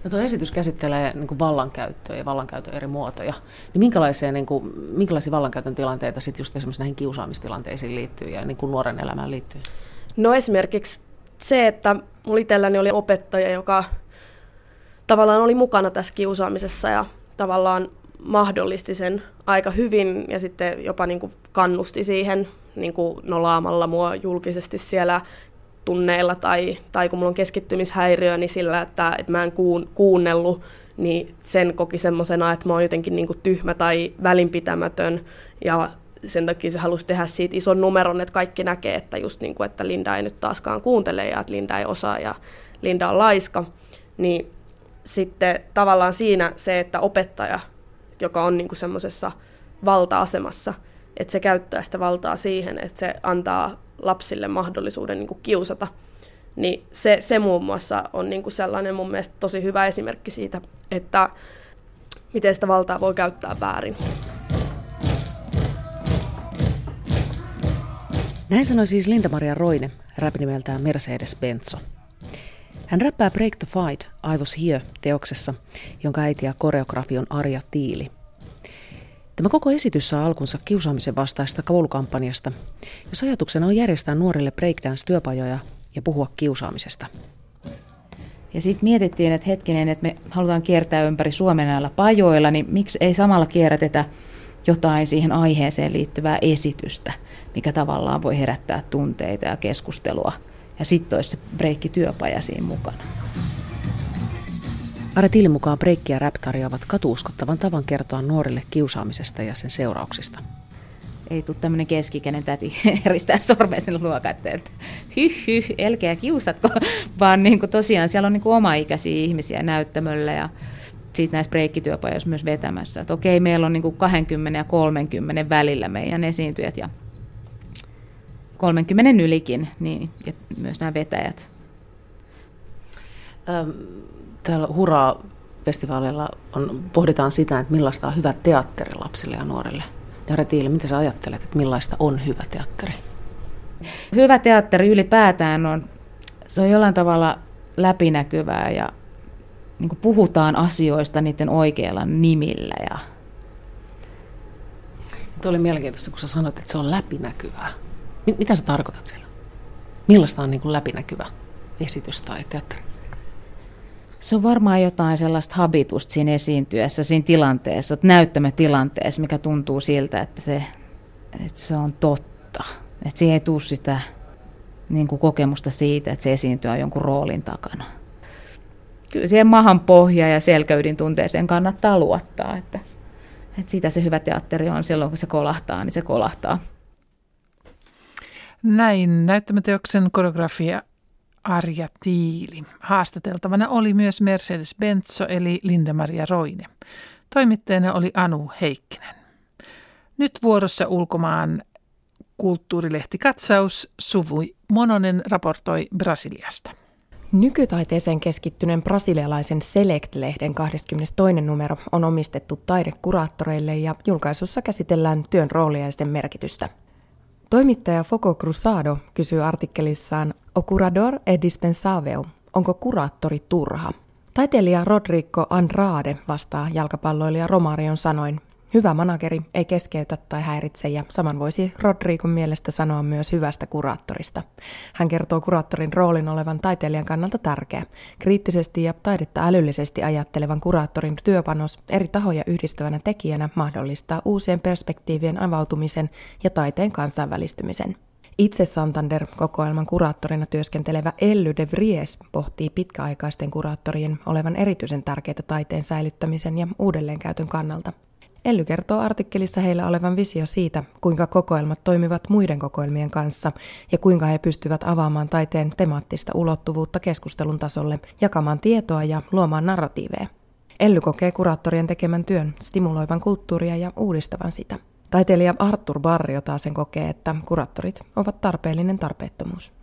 No tuo esitys käsittelee niin kuin vallankäyttöä ja vallankäytön eri muotoja. Niin minkälaisia, niin kuin, minkälaisia vallankäytön tilanteita sitten just esimerkiksi näihin kiusaamistilanteisiin liittyy ja niin kuin nuoren elämään liittyy? No esimerkiksi se, että mulla itselläni oli opettaja, joka tavallaan oli mukana tässä kiusaamisessa ja tavallaan mahdollisti sen aika hyvin ja sitten jopa niin kuin kannusti siihen niin kuin nolaamalla mua julkisesti siellä tunneilla tai, tai kun mulla on keskittymishäiriö, niin sillä, että, että mä en kuun, kuunnellut, niin sen koki semmoisena, että mä oon jotenkin niin kuin tyhmä tai välinpitämätön. Ja sen takia se halusi tehdä siitä ison numeron, että kaikki näkee, että just niin kuin, että Linda ei nyt taaskaan kuuntele ja että Linda ei osaa ja Linda on laiska, niin sitten tavallaan siinä se, että opettaja, joka on niin kuin semmoisessa valta-asemassa, että se käyttää sitä valtaa siihen, että se antaa lapsille mahdollisuuden niin kuin kiusata, niin se, se muun muassa on niin kuin sellainen mun mielestä tosi hyvä esimerkki siitä, että miten sitä valtaa voi käyttää väärin. Näin sanoi siis Linda-Maria Roine, rap-nimeltään Mercedes Benzo. Hän räppää Break the Fight, I Was Here teoksessa, jonka äiti ja koreografi on Arja Tiili. Tämä koko esitys saa alkunsa kiusaamisen vastaista koulukampanjasta, jos ajatuksena on järjestää nuorille breakdance-työpajoja ja puhua kiusaamisesta. Ja sitten mietittiin, että hetkinen, että me halutaan kiertää ympäri Suomen näillä pajoilla, niin miksi ei samalla kierrätetä jotain siihen aiheeseen liittyvää esitystä, mikä tavallaan voi herättää tunteita ja keskustelua. Ja sitten olisi se breikki työpaja siinä mukana. Are Tilin mukaan breikki ja rap tarjoavat katuuskottavan tavan kertoa nuorille kiusaamisesta ja sen seurauksista. Ei tule tämmöinen keskikäinen täti eristää sormea sinne luokatte, että hyh hyh, elkeä kiusatko, vaan niin kuin tosiaan siellä on niin kuin oma-ikäisiä ihmisiä näyttämöllä ja siitä näissä breikkityöpajoissa myös vetämässä. Että okei, meillä on niin kuin 20 ja 30 välillä meidän esiintyjät ja 30 ylikin, niin, ja myös nämä vetäjät. Ähm, täällä Huraa-festivaalilla on, pohditaan sitä, että millaista on hyvä teatteri lapsille ja nuorille. Jare Tiili, mitä sä ajattelet, että millaista on hyvä teatteri? Hyvä teatteri ylipäätään on, se on jollain tavalla läpinäkyvää ja niin puhutaan asioista niiden oikeilla nimillä. Ja... Tuo oli mielenkiintoista, kun sä sanoit, että se on läpinäkyvää. Mitä sä tarkoitat sillä? Millaista on niin kuin läpinäkyvä esitys tai teatteri? Se on varmaan jotain sellaista habitusta siinä esiintyessä, siinä tilanteessa, näyttämötilanteessa, mikä tuntuu siltä, että se, että se on totta. Että siihen ei tule sitä niin kuin kokemusta siitä, että se esiintyy on jonkun roolin takana. Kyllä siihen mahan pohja ja selkäydin tunteeseen kannattaa luottaa, että, Et siitä se hyvä teatteri on silloin, kun se kolahtaa, niin se kolahtaa. Näin näyttämäteoksen koreografia Arja Tiili. Haastateltavana oli myös Mercedes Benzo eli Linda-Maria Roine. Toimittajana oli Anu Heikkinen. Nyt vuorossa ulkomaan kulttuurilehti Katsaus. Suvui Mononen raportoi Brasiliasta. Nykytaiteeseen keskittyneen brasilialaisen Select-lehden 22. numero on omistettu taidekuraattoreille ja julkaisussa käsitellään työn roolia ja sen merkitystä. Toimittaja Foco Cruzado kysyy artikkelissaan O curador e dispensável, onko kuraattori turha? Taiteilija Rodrigo Andrade vastaa jalkapalloilija Romarion sanoin, Hyvä manageri ei keskeytä tai häiritse ja saman voisi Rodrigon mielestä sanoa myös hyvästä kuraattorista. Hän kertoo kuraattorin roolin olevan taiteilijan kannalta tärkeä. Kriittisesti ja taidetta älyllisesti ajattelevan kuraattorin työpanos eri tahoja yhdistävänä tekijänä mahdollistaa uusien perspektiivien avautumisen ja taiteen kansainvälistymisen. Itse Santander-kokoelman kuraattorina työskentelevä Elly de Vries pohtii pitkäaikaisten kuraattorien olevan erityisen tärkeitä taiteen säilyttämisen ja uudelleenkäytön kannalta. Elly kertoo artikkelissa heillä olevan visio siitä, kuinka kokoelmat toimivat muiden kokoelmien kanssa ja kuinka he pystyvät avaamaan taiteen temaattista ulottuvuutta keskustelun tasolle, jakamaan tietoa ja luomaan narratiiveja. Elly kokee kuraattorien tekemän työn stimuloivan kulttuuria ja uudistavan sitä. Taiteilija Arthur Barrio taas sen kokee, että kuraattorit ovat tarpeellinen tarpeettomuus.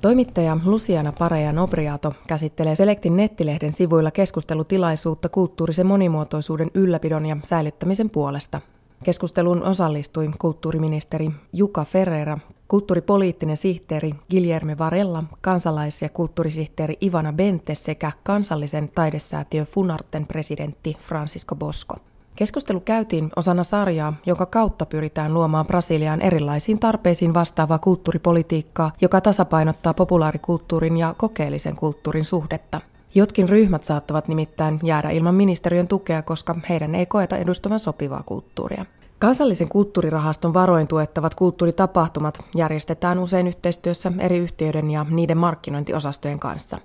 Toimittaja Luciana Pareja Nobriato käsittelee Selektin nettilehden sivuilla keskustelutilaisuutta kulttuurisen monimuotoisuuden ylläpidon ja säilyttämisen puolesta. Keskusteluun osallistui kulttuuriministeri Juka Ferreira, kulttuuripoliittinen sihteeri Guillerme Varella, kansalais- ja kulttuurisihteeri Ivana Bente sekä kansallisen taidesäätiö Funarten presidentti Francisco Bosco. Keskustelu käytiin osana sarjaa, jonka kautta pyritään luomaan Brasiliaan erilaisiin tarpeisiin vastaavaa kulttuuripolitiikkaa, joka tasapainottaa populaarikulttuurin ja kokeellisen kulttuurin suhdetta. Jotkin ryhmät saattavat nimittäin jäädä ilman ministeriön tukea, koska heidän ei koeta edustavan sopivaa kulttuuria. Kansallisen kulttuurirahaston varoin tuettavat kulttuuritapahtumat järjestetään usein yhteistyössä eri yhtiöiden ja niiden markkinointiosastojen kanssa.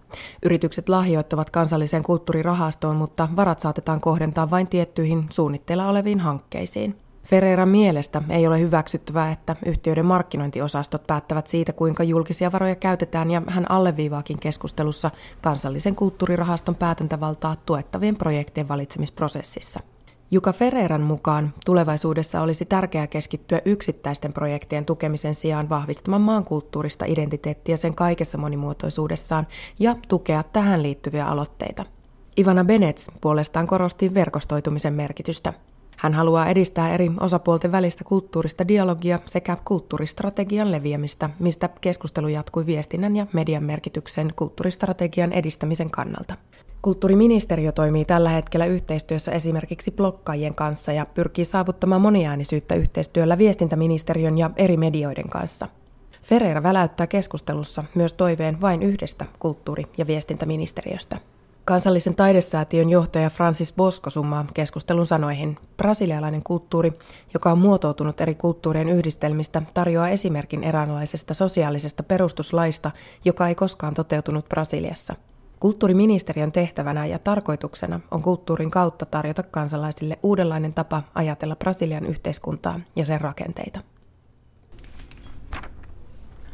Yritykset lahjoittavat kansalliseen kulttuurirahastoon, mutta varat saatetaan kohdentaa vain tiettyihin suunnitteilla oleviin hankkeisiin. Ferreiran mielestä ei ole hyväksyttävää, että yhtiöiden markkinointiosastot päättävät siitä, kuinka julkisia varoja käytetään, ja hän alleviivaakin keskustelussa kansallisen kulttuurirahaston päätäntävaltaa tuettavien projektien valitsemisprosessissa. Juka Ferreiran mukaan tulevaisuudessa olisi tärkeää keskittyä yksittäisten projektien tukemisen sijaan vahvistamaan maan kulttuurista identiteettiä sen kaikessa monimuotoisuudessaan ja tukea tähän liittyviä aloitteita. Ivana Benets puolestaan korosti verkostoitumisen merkitystä. Hän haluaa edistää eri osapuolten välistä kulttuurista dialogia sekä kulttuuristrategian leviämistä, mistä keskustelu jatkui viestinnän ja median merkityksen kulttuuristrategian edistämisen kannalta. Kulttuuriministeriö toimii tällä hetkellä yhteistyössä esimerkiksi blokkaajien kanssa ja pyrkii saavuttamaan moniäänisyyttä yhteistyöllä viestintäministeriön ja eri medioiden kanssa. Ferreira väläyttää keskustelussa myös toiveen vain yhdestä kulttuuri- ja viestintäministeriöstä. Kansallisen taidesäätiön johtaja Francis Bosco summaa keskustelun sanoihin. Brasilialainen kulttuuri, joka on muotoutunut eri kulttuurien yhdistelmistä, tarjoaa esimerkin eräänlaisesta sosiaalisesta perustuslaista, joka ei koskaan toteutunut Brasiliassa – Kulttuuriministeriön tehtävänä ja tarkoituksena on kulttuurin kautta tarjota kansalaisille uudenlainen tapa ajatella Brasilian yhteiskuntaa ja sen rakenteita.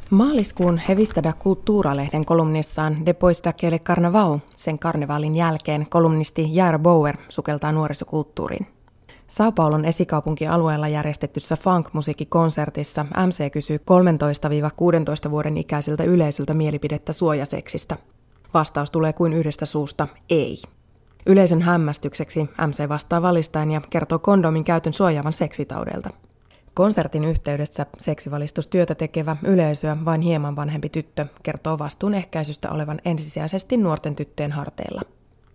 Maaliskuun Hevistada Kulttuuralehden kolumnissaan Depois daquele carnaval, sen karnevaalin jälkeen kolumnisti Jair Bauer sukeltaa nuorisokulttuuriin. Sao Paulon esikaupunkialueella järjestetyssä funk-musiikkikonsertissa MC kysyy 13-16 vuoden ikäisiltä yleisöltä mielipidettä suojaseksistä – Vastaus tulee kuin yhdestä suusta, ei. Yleisön hämmästykseksi MC vastaa valistaen ja kertoo kondomin käytön suojaavan seksitaudelta. Konsertin yhteydessä seksivalistustyötä tekevä yleisöä vain hieman vanhempi tyttö kertoo vastuun ehkäisystä olevan ensisijaisesti nuorten tyttöjen harteilla.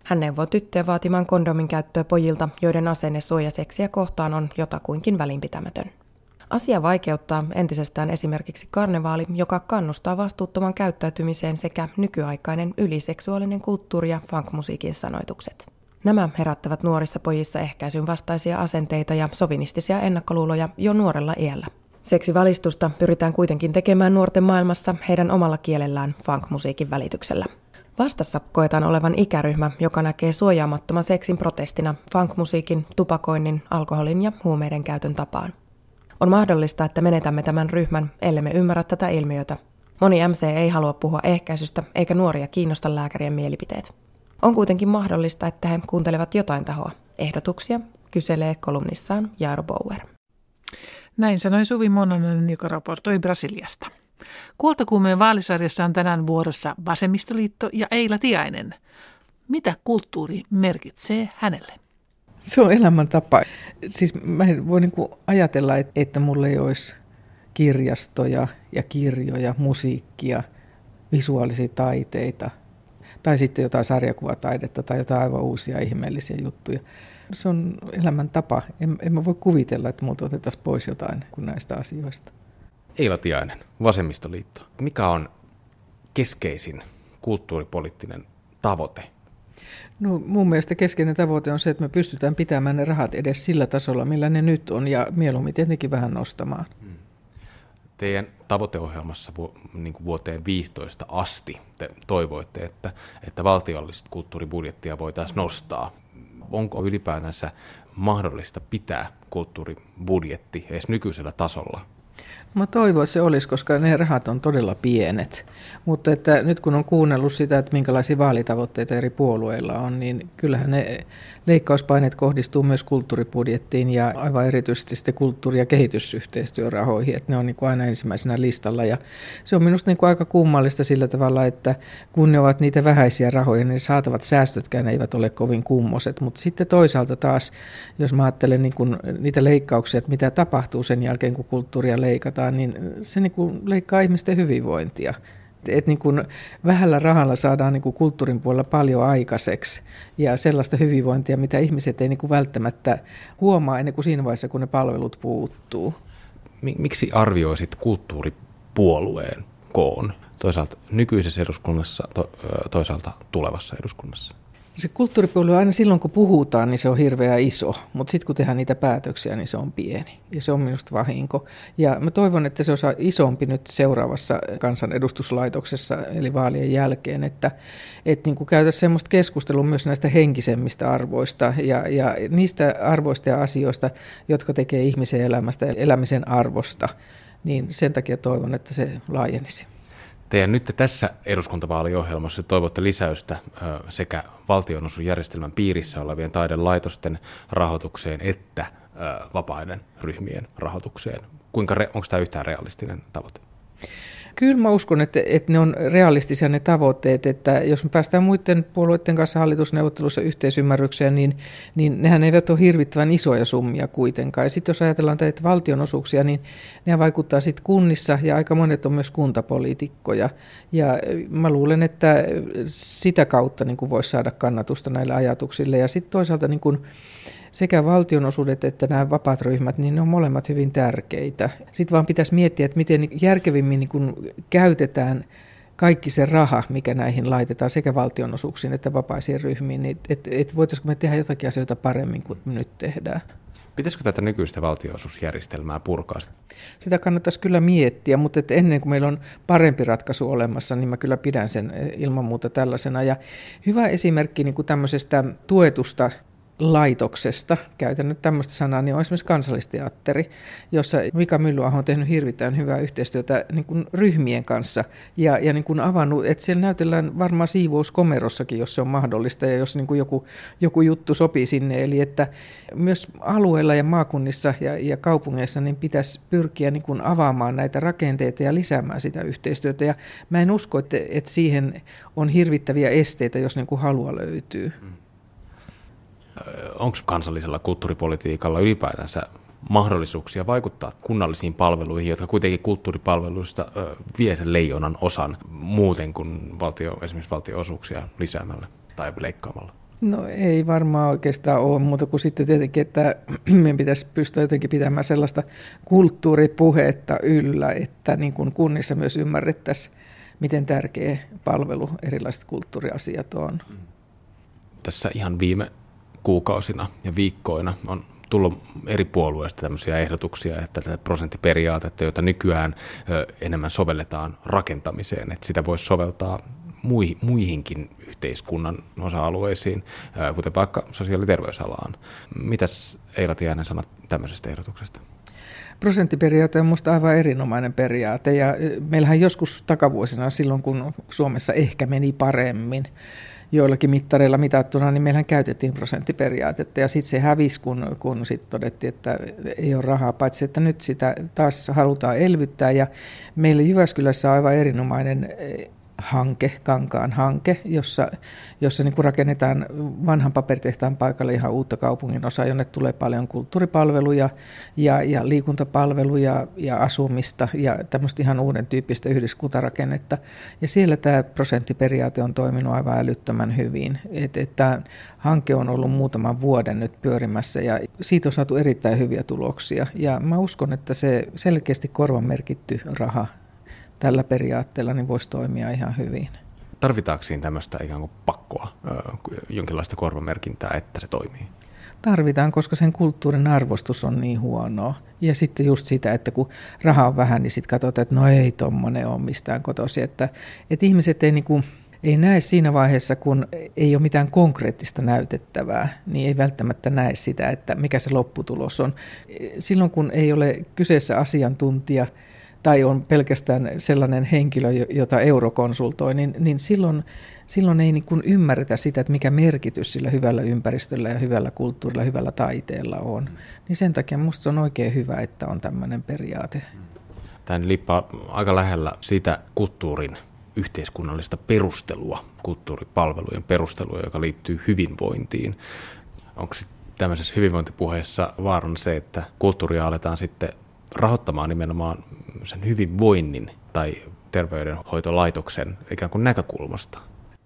Hän neuvoo tyttöjä vaatimaan kondomin käyttöä pojilta, joiden asenne suojaseksiä kohtaan on jotakuinkin välinpitämätön. Asia vaikeuttaa entisestään esimerkiksi karnevaali, joka kannustaa vastuuttoman käyttäytymiseen sekä nykyaikainen yliseksuaalinen kulttuuri ja funkmusiikin sanoitukset. Nämä herättävät nuorissa pojissa ehkäisyn vastaisia asenteita ja sovinistisia ennakkoluuloja jo nuorella iällä. Seksivalistusta pyritään kuitenkin tekemään nuorten maailmassa heidän omalla kielellään funkmusiikin välityksellä. Vastassa koetaan olevan ikäryhmä, joka näkee suojaamattoman seksin protestina funkmusiikin, tupakoinnin, alkoholin ja huumeiden käytön tapaan. On mahdollista, että menetämme tämän ryhmän, ellemme ymmärrä tätä ilmiötä. Moni MC ei halua puhua ehkäisystä, eikä nuoria kiinnosta lääkärien mielipiteet. On kuitenkin mahdollista, että he kuuntelevat jotain tahoa. Ehdotuksia kyselee kolumnissaan Jaaro Bauer. Näin sanoi Suvi Mononen, joka raportoi Brasiliasta. Kultakuumeen vaalisarjassa on tänään vuorossa Vasemmistoliitto ja Eila Tiainen. Mitä kulttuuri merkitsee hänelle? Se on elämäntapa. Siis mä en voi niinku ajatella, että mulla ei olisi kirjastoja ja kirjoja, musiikkia, visuaalisia taiteita tai sitten jotain sarjakuvataidetta tai jotain aivan uusia ihmeellisiä juttuja. Se on elämäntapa. En, en mä voi kuvitella, että multa otettaisiin pois jotain kuin näistä asioista. Eila Tiainen, Vasemmistoliitto. Mikä on keskeisin kulttuuripoliittinen tavoite? No mun mielestä keskeinen tavoite on se, että me pystytään pitämään ne rahat edes sillä tasolla, millä ne nyt on, ja mieluummin tietenkin vähän nostamaan. Teidän tavoiteohjelmassa vu, niin kuin vuoteen 15 asti te toivoitte, että, että valtiollista kulttuuribudjettia voitaisiin nostaa. Onko ylipäätänsä mahdollista pitää kulttuuribudjetti edes nykyisellä tasolla? Mä toivon, että se olisi, koska ne rahat on todella pienet. Mutta että nyt kun on kuunnellut sitä, että minkälaisia vaalitavoitteita eri puolueilla on, niin kyllähän ne leikkauspaineet kohdistuu myös kulttuuribudjettiin ja aivan erityisesti sitten kulttuuri- ja kehitysyhteistyörahoihin, että ne on niin kuin aina ensimmäisenä listalla. Ja se on minusta niin kuin aika kummallista sillä tavalla, että kun ne ovat niitä vähäisiä rahoja, niin saatavat säästötkään eivät ole kovin kummoset. Mutta sitten toisaalta taas, jos mä ajattelen niin kuin niitä leikkauksia, että mitä tapahtuu sen jälkeen, kun kulttuuria leikataan, niin se niin kuin leikkaa ihmisten hyvinvointia että niin vähällä rahalla saadaan niin kuin kulttuurin puolella paljon aikaiseksi ja sellaista hyvinvointia, mitä ihmiset ei niin kuin välttämättä huomaa ennen kuin siinä vaiheessa, kun ne palvelut puuttuu. Miksi arvioisit kulttuuripuolueen koon toisaalta nykyisessä eduskunnassa, toisaalta tulevassa eduskunnassa? Se kulttuuripuolue aina silloin, kun puhutaan, niin se on hirveän iso, mutta sitten kun tehdään niitä päätöksiä, niin se on pieni. Ja se on minusta vahinko. Ja mä toivon, että se on isompi nyt seuraavassa kansanedustuslaitoksessa, eli vaalien jälkeen, että, että niin käytäisiin semmoista keskustelua myös näistä henkisemmistä arvoista ja, ja niistä arvoista ja asioista, jotka tekee ihmisen elämästä elämisen arvosta. Niin sen takia toivon, että se laajenisi. Teidän nyt tässä eduskuntavaaliohjelmassa toivotte lisäystä sekä valtionosuusjärjestelmän piirissä olevien taidelaitosten rahoitukseen että vapaiden ryhmien rahoitukseen. Kuinka, onko tämä yhtään realistinen tavoite? Kyllä mä uskon, että, että ne on realistisia ne tavoitteet, että jos me päästään muiden puolueiden kanssa hallitusneuvottelussa yhteisymmärrykseen, niin, niin nehän eivät ole hirvittävän isoja summia kuitenkaan. Ja sitten jos ajatellaan näitä valtionosuuksia, niin ne vaikuttaa sitten kunnissa ja aika monet on myös kuntapoliitikkoja. Ja mä luulen, että sitä kautta niin voisi saada kannatusta näille ajatuksille. Ja sitten toisaalta niin kuin, sekä valtionosuudet että nämä vapaat ryhmät, niin ne on molemmat hyvin tärkeitä. Sitten vaan pitäisi miettiä, että miten järkevimmin niin kun käytetään kaikki se raha, mikä näihin laitetaan sekä valtionosuuksiin että vapaisiin ryhmiin, niin että et, et voitaisiinko me tehdä jotakin asioita paremmin kuin me nyt tehdään. Pitäisikö tätä nykyistä valtionosuusjärjestelmää purkaa? Sitä kannattaisi kyllä miettiä, mutta että ennen kuin meillä on parempi ratkaisu olemassa, niin mä kyllä pidän sen ilman muuta tällaisena. Ja hyvä esimerkki niin kuin tämmöisestä tuetusta laitoksesta, käytän nyt tämmöistä sanaa, niin on esimerkiksi kansallisteatteri, jossa Mika Myllyaho on tehnyt hirvittävän hyvää yhteistyötä niin kuin ryhmien kanssa ja, ja niin kuin avannut, että siellä näytellään varmaan siivous komerossakin, jos se on mahdollista ja jos niin kuin joku, joku juttu sopii sinne. Eli että myös alueilla ja maakunnissa ja, ja kaupungeissa niin pitäisi pyrkiä niin kuin avaamaan näitä rakenteita ja lisäämään sitä yhteistyötä. Ja mä en usko, että, että siihen on hirvittäviä esteitä, jos niin kuin halua löytyy. Mm onko kansallisella kulttuuripolitiikalla ylipäätänsä mahdollisuuksia vaikuttaa kunnallisiin palveluihin, jotka kuitenkin kulttuuripalveluista vie sen leijonan osan muuten kuin valtio, esimerkiksi valtionosuuksia lisäämällä tai leikkaamalla? No ei varmaan oikeastaan ole muuta kuin sitten tietenkin, että meidän pitäisi pystyä jotenkin pitämään sellaista kulttuuripuhetta yllä, että niin kuin kunnissa myös ymmärrettäisiin, miten tärkeä palvelu erilaiset kulttuuriasiat on. Tässä ihan viime kuukausina ja viikkoina on tullut eri puolueista tämmöisiä ehdotuksia, että tätä prosenttiperiaatetta, jota nykyään enemmän sovelletaan rakentamiseen, että sitä voisi soveltaa muihinkin yhteiskunnan osa-alueisiin, kuten vaikka sosiaali- ja terveysalaan. Mitäs Eila Tiainen sanot tämmöisestä ehdotuksesta? Prosenttiperiaate on minusta aivan erinomainen periaate ja meillähän joskus takavuosina silloin, kun Suomessa ehkä meni paremmin, joillakin mittareilla mitattuna, niin meillähän käytettiin prosenttiperiaatetta. Ja sitten se hävisi, kun, kun sitten todettiin, että ei ole rahaa, paitsi että nyt sitä taas halutaan elvyttää. Ja meillä Jyväskylässä on aivan erinomainen hanke, Kankaan hanke, jossa, jossa niin kuin rakennetaan vanhan paperitehtaan paikalle ihan uutta kaupungin osaa, jonne tulee paljon kulttuuripalveluja ja, ja liikuntapalveluja ja asumista ja tämmöistä ihan uuden tyyppistä yhdyskuntarakennetta. Ja siellä tämä prosenttiperiaate on toiminut aivan älyttömän hyvin. Et, et tämä hanke on ollut muutaman vuoden nyt pyörimässä ja siitä on saatu erittäin hyviä tuloksia. Ja mä uskon, että se selkeästi korvamerkitty raha tällä periaatteella niin voisi toimia ihan hyvin. Tarvitaanko siinä tämmöistä ikään kuin pakkoa, jonkinlaista korvamerkintää, että se toimii? Tarvitaan, koska sen kulttuurin arvostus on niin huonoa. Ja sitten just sitä, että kun raha on vähän, niin sitten katsotaan, että no ei tuommoinen ole mistään kotosi. Että, että ihmiset ei niin kuin, ei näe siinä vaiheessa, kun ei ole mitään konkreettista näytettävää, niin ei välttämättä näe sitä, että mikä se lopputulos on. Silloin kun ei ole kyseessä asiantuntija, tai on pelkästään sellainen henkilö, jota euro konsultoi, niin, niin silloin, silloin ei niin kuin ymmärretä sitä, että mikä merkitys sillä hyvällä ympäristöllä ja hyvällä kulttuurilla, hyvällä taiteella on. Niin sen takia minusta on oikein hyvä, että on tämmöinen periaate. Tämä lippaa aika lähellä sitä kulttuurin yhteiskunnallista perustelua, kulttuuripalvelujen perustelua, joka liittyy hyvinvointiin. Onko tämmöisessä hyvinvointipuheessa vaarana se, että kulttuuria aletaan sitten rahoittamaan nimenomaan sen hyvinvoinnin tai terveydenhoitolaitoksen ikään kuin näkökulmasta?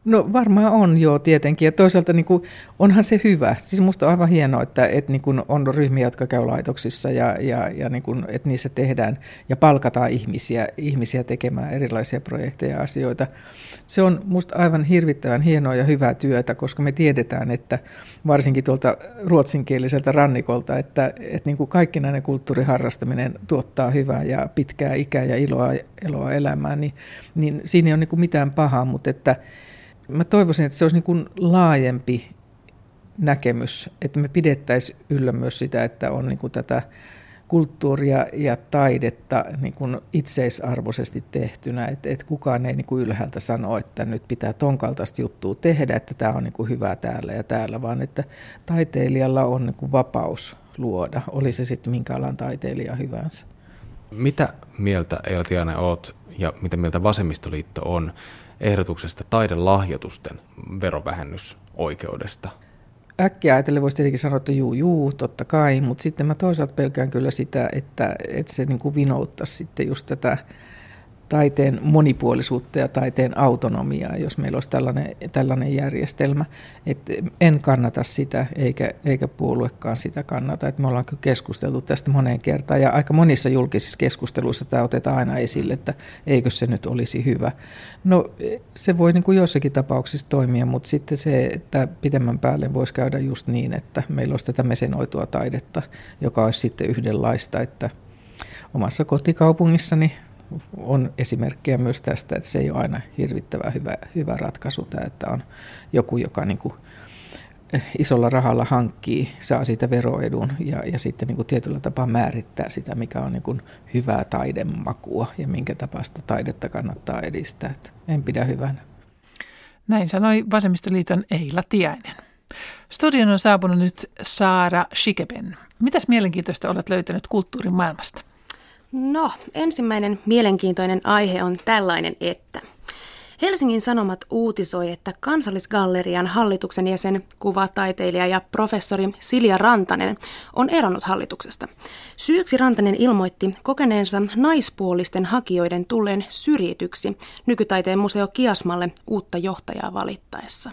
No varmaan on joo tietenkin ja toisaalta niin kuin, onhan se hyvä. Siis musta on aivan hienoa, että, että niin kuin on ryhmiä, jotka käy laitoksissa ja, ja, ja niin kuin, että niissä tehdään ja palkataan ihmisiä, ihmisiä tekemään erilaisia projekteja ja asioita. Se on musta aivan hirvittävän hienoa ja hyvää työtä, koska me tiedetään, että varsinkin tuolta ruotsinkieliseltä rannikolta, että, että niin kuin kaikkinainen kulttuuriharrastaminen tuottaa hyvää ja pitkää ikää ja iloa, eloa elämään, niin, niin siinä ei ole niin kuin mitään pahaa, mutta että mä toivoisin, että se olisi niin kuin laajempi näkemys, että me pidettäisiin yllä myös sitä, että on niin kuin tätä kulttuuria ja taidetta niin kuin itseisarvoisesti tehtynä, että, että kukaan ei niin kuin ylhäältä sano, että nyt pitää ton kaltaista juttua tehdä, että tämä on niin kuin hyvä täällä ja täällä, vaan että taiteilijalla on niin kuin vapaus luoda, oli se sitten minkä alan taiteilija hyvänsä. Mitä mieltä Eila Tiainen oot ja mitä mieltä Vasemmistoliitto on ehdotuksesta taidelahjoitusten verovähennysoikeudesta? Äkkiä ajatellen voisi tietenkin sanoa, että juu, juu, totta kai, mutta sitten mä toisaalta pelkään kyllä sitä, että, että se niin kuin vinouttaisi sitten just tätä taiteen monipuolisuutta ja taiteen autonomiaa, jos meillä olisi tällainen, tällainen järjestelmä. Et en kannata sitä, eikä, eikä puoluekaan sitä kannata. Et me ollaan kyllä keskusteltu tästä moneen kertaan, ja aika monissa julkisissa keskusteluissa tämä otetaan aina esille, että eikö se nyt olisi hyvä. No se voi niin kuin jossakin tapauksissa toimia, mutta sitten se, että pitemmän päälle voisi käydä just niin, että meillä olisi tätä mesenoitua taidetta, joka olisi sitten yhdenlaista, että omassa kotikaupungissani on esimerkkejä myös tästä, että se ei ole aina hirvittävän hyvä, hyvä ratkaisu, tämä, että on joku, joka niin kuin eh, isolla rahalla hankkii, saa siitä veroedun ja, ja sitten niin kuin tietyllä tapaa määrittää sitä, mikä on niin kuin hyvää taidemakua ja minkä tapaista taidetta kannattaa edistää. Että en pidä hyvänä. Näin sanoi Vasemmistoliiton Eila Tiainen. Studion on saapunut nyt Saara Shikeben. Mitäs mielenkiintoista olet löytänyt kulttuurin maailmasta? No, ensimmäinen mielenkiintoinen aihe on tällainen, että Helsingin Sanomat uutisoi, että Kansallisgallerian hallituksen jäsen, kuvataiteilija ja professori Silja Rantanen on eronnut hallituksesta. Syyksi Rantanen ilmoitti kokeneensa naispuolisten hakijoiden tulleen syrjityksi nykytaiteen museo Kiasmalle uutta johtajaa valittaessa.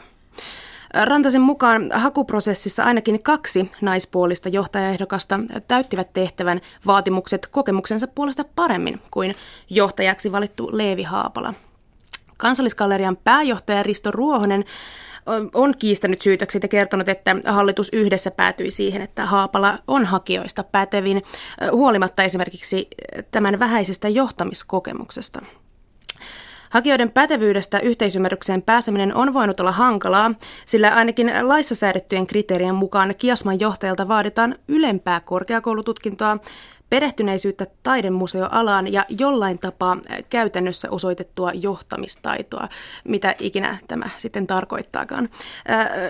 Rantasen mukaan hakuprosessissa ainakin kaksi naispuolista johtajaehdokasta täyttivät tehtävän vaatimukset kokemuksensa puolesta paremmin kuin johtajaksi valittu Leevi Haapala. Kansallisgallerian pääjohtaja Risto Ruohonen on kiistänyt syytökset ja kertonut, että hallitus yhdessä päätyi siihen, että Haapala on hakijoista pätevin huolimatta esimerkiksi tämän vähäisestä johtamiskokemuksesta. Hakijoiden pätevyydestä yhteisymmärrykseen pääseminen on voinut olla hankalaa, sillä ainakin laissa säädettyjen kriteerien mukaan Kiasman johtajalta vaaditaan ylempää korkeakoulututkintoa, perehtyneisyyttä taidemuseoalaan ja jollain tapaa käytännössä osoitettua johtamistaitoa, mitä ikinä tämä sitten tarkoittaakaan.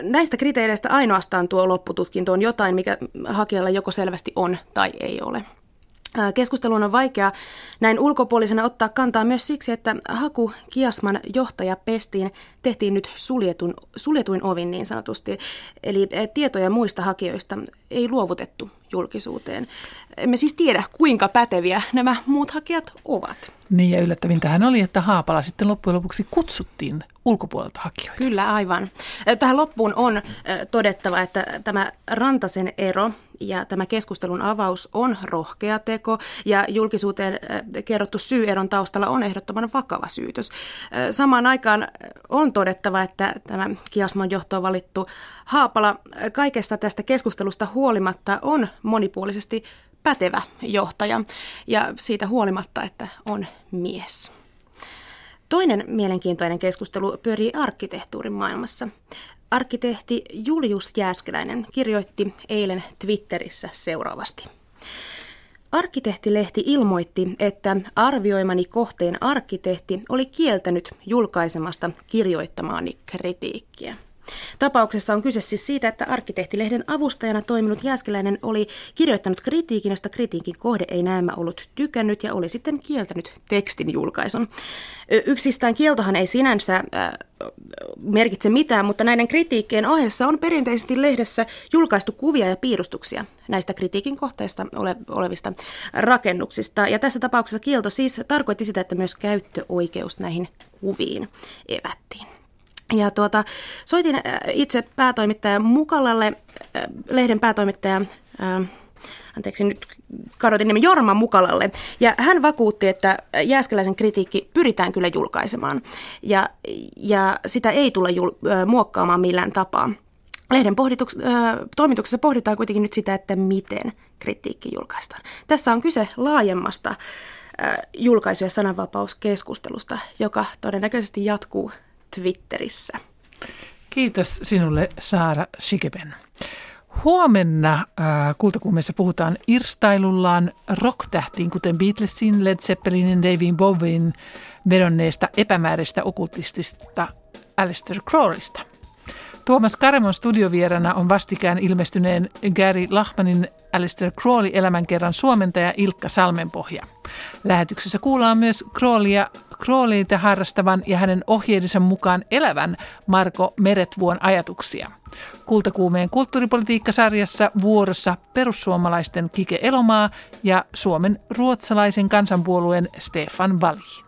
Näistä kriteereistä ainoastaan tuo loppututkinto on jotain, mikä hakijalla joko selvästi on tai ei ole. Keskusteluun on vaikea näin ulkopuolisena ottaa kantaa myös siksi, että haku Kiasman johtaja pestiin tehtiin nyt suljetun, suljetuin ovin niin sanotusti. Eli tietoja muista hakijoista ei luovutettu julkisuuteen. Emme siis tiedä, kuinka päteviä nämä muut hakijat ovat. Niin ja yllättävintähän oli, että Haapala sitten loppujen lopuksi kutsuttiin ulkopuolelta hakijoita. Kyllä, aivan. Tähän loppuun on todettava, että tämä Rantasen ero ja tämä keskustelun avaus on rohkea teko ja julkisuuteen kerrottu syyeron taustalla on ehdottoman vakava syytös. Samaan aikaan on todettava, että tämä Kiasmon johtoon valittu Haapala kaikesta tästä keskustelusta huolimatta on monipuolisesti pätevä johtaja ja siitä huolimatta, että on mies. Toinen mielenkiintoinen keskustelu pyörii arkkitehtuurin maailmassa. Arkkitehti Julius Jääskeläinen kirjoitti eilen Twitterissä seuraavasti. Arkkitehtilehti ilmoitti, että arvioimani kohteen arkkitehti oli kieltänyt julkaisemasta kirjoittamaani kritiikkiä. Tapauksessa on kyse siis siitä, että arkkitehtilehden avustajana toiminut Jääskeläinen oli kirjoittanut kritiikin, josta kritiikin kohde ei näemmä ollut tykännyt ja oli sitten kieltänyt tekstin julkaisun. Yksistään kieltohan ei sinänsä äh, merkitse mitään, mutta näiden kritiikkien ohessa on perinteisesti lehdessä julkaistu kuvia ja piirustuksia näistä kritiikin kohteista ole, olevista rakennuksista. Ja tässä tapauksessa kielto siis tarkoitti sitä, että myös käyttöoikeus näihin kuviin evättiin. Ja tuota, soitin äh, itse päätoimittaja Mukalalle, äh, lehden päätoimittaja, äh, anteeksi nyt kadotin nimi Jorma Mukalalle, ja hän vakuutti, että Jääskeläisen kritiikki pyritään kyllä julkaisemaan, ja, ja sitä ei tule jul, muokkaamaan millään tapaa. Lehden toimituksessa pohditaan kuitenkin nyt sitä, että miten kritiikki julkaistaan. Tässä on kyse laajemmasta julkaisu- ja sananvapauskeskustelusta, joka todennäköisesti jatkuu Twitterissä. Kiitos sinulle Saara Shikeben. Huomenna äh, puhutaan irstailullaan rocktähtiin, kuten Beatlesin, Led Zeppelinin, David Bowien vedonneesta epämääräistä okultistista Alistair Crowleysta. Tuomas Karemon studiovierana on vastikään ilmestyneen Gary Lachmanin Alistair Crawley elämänkerran suomentaja Ilkka Salmenpohja. Lähetyksessä kuullaan myös Crawleya, Crawleyta harrastavan ja hänen ohjeidensa mukaan elävän Marko Meretvuon ajatuksia. Kultakuumeen kulttuuripolitiikkasarjassa vuorossa perussuomalaisten Kike Elomaa ja Suomen ruotsalaisen kansanpuolueen Stefan Vali.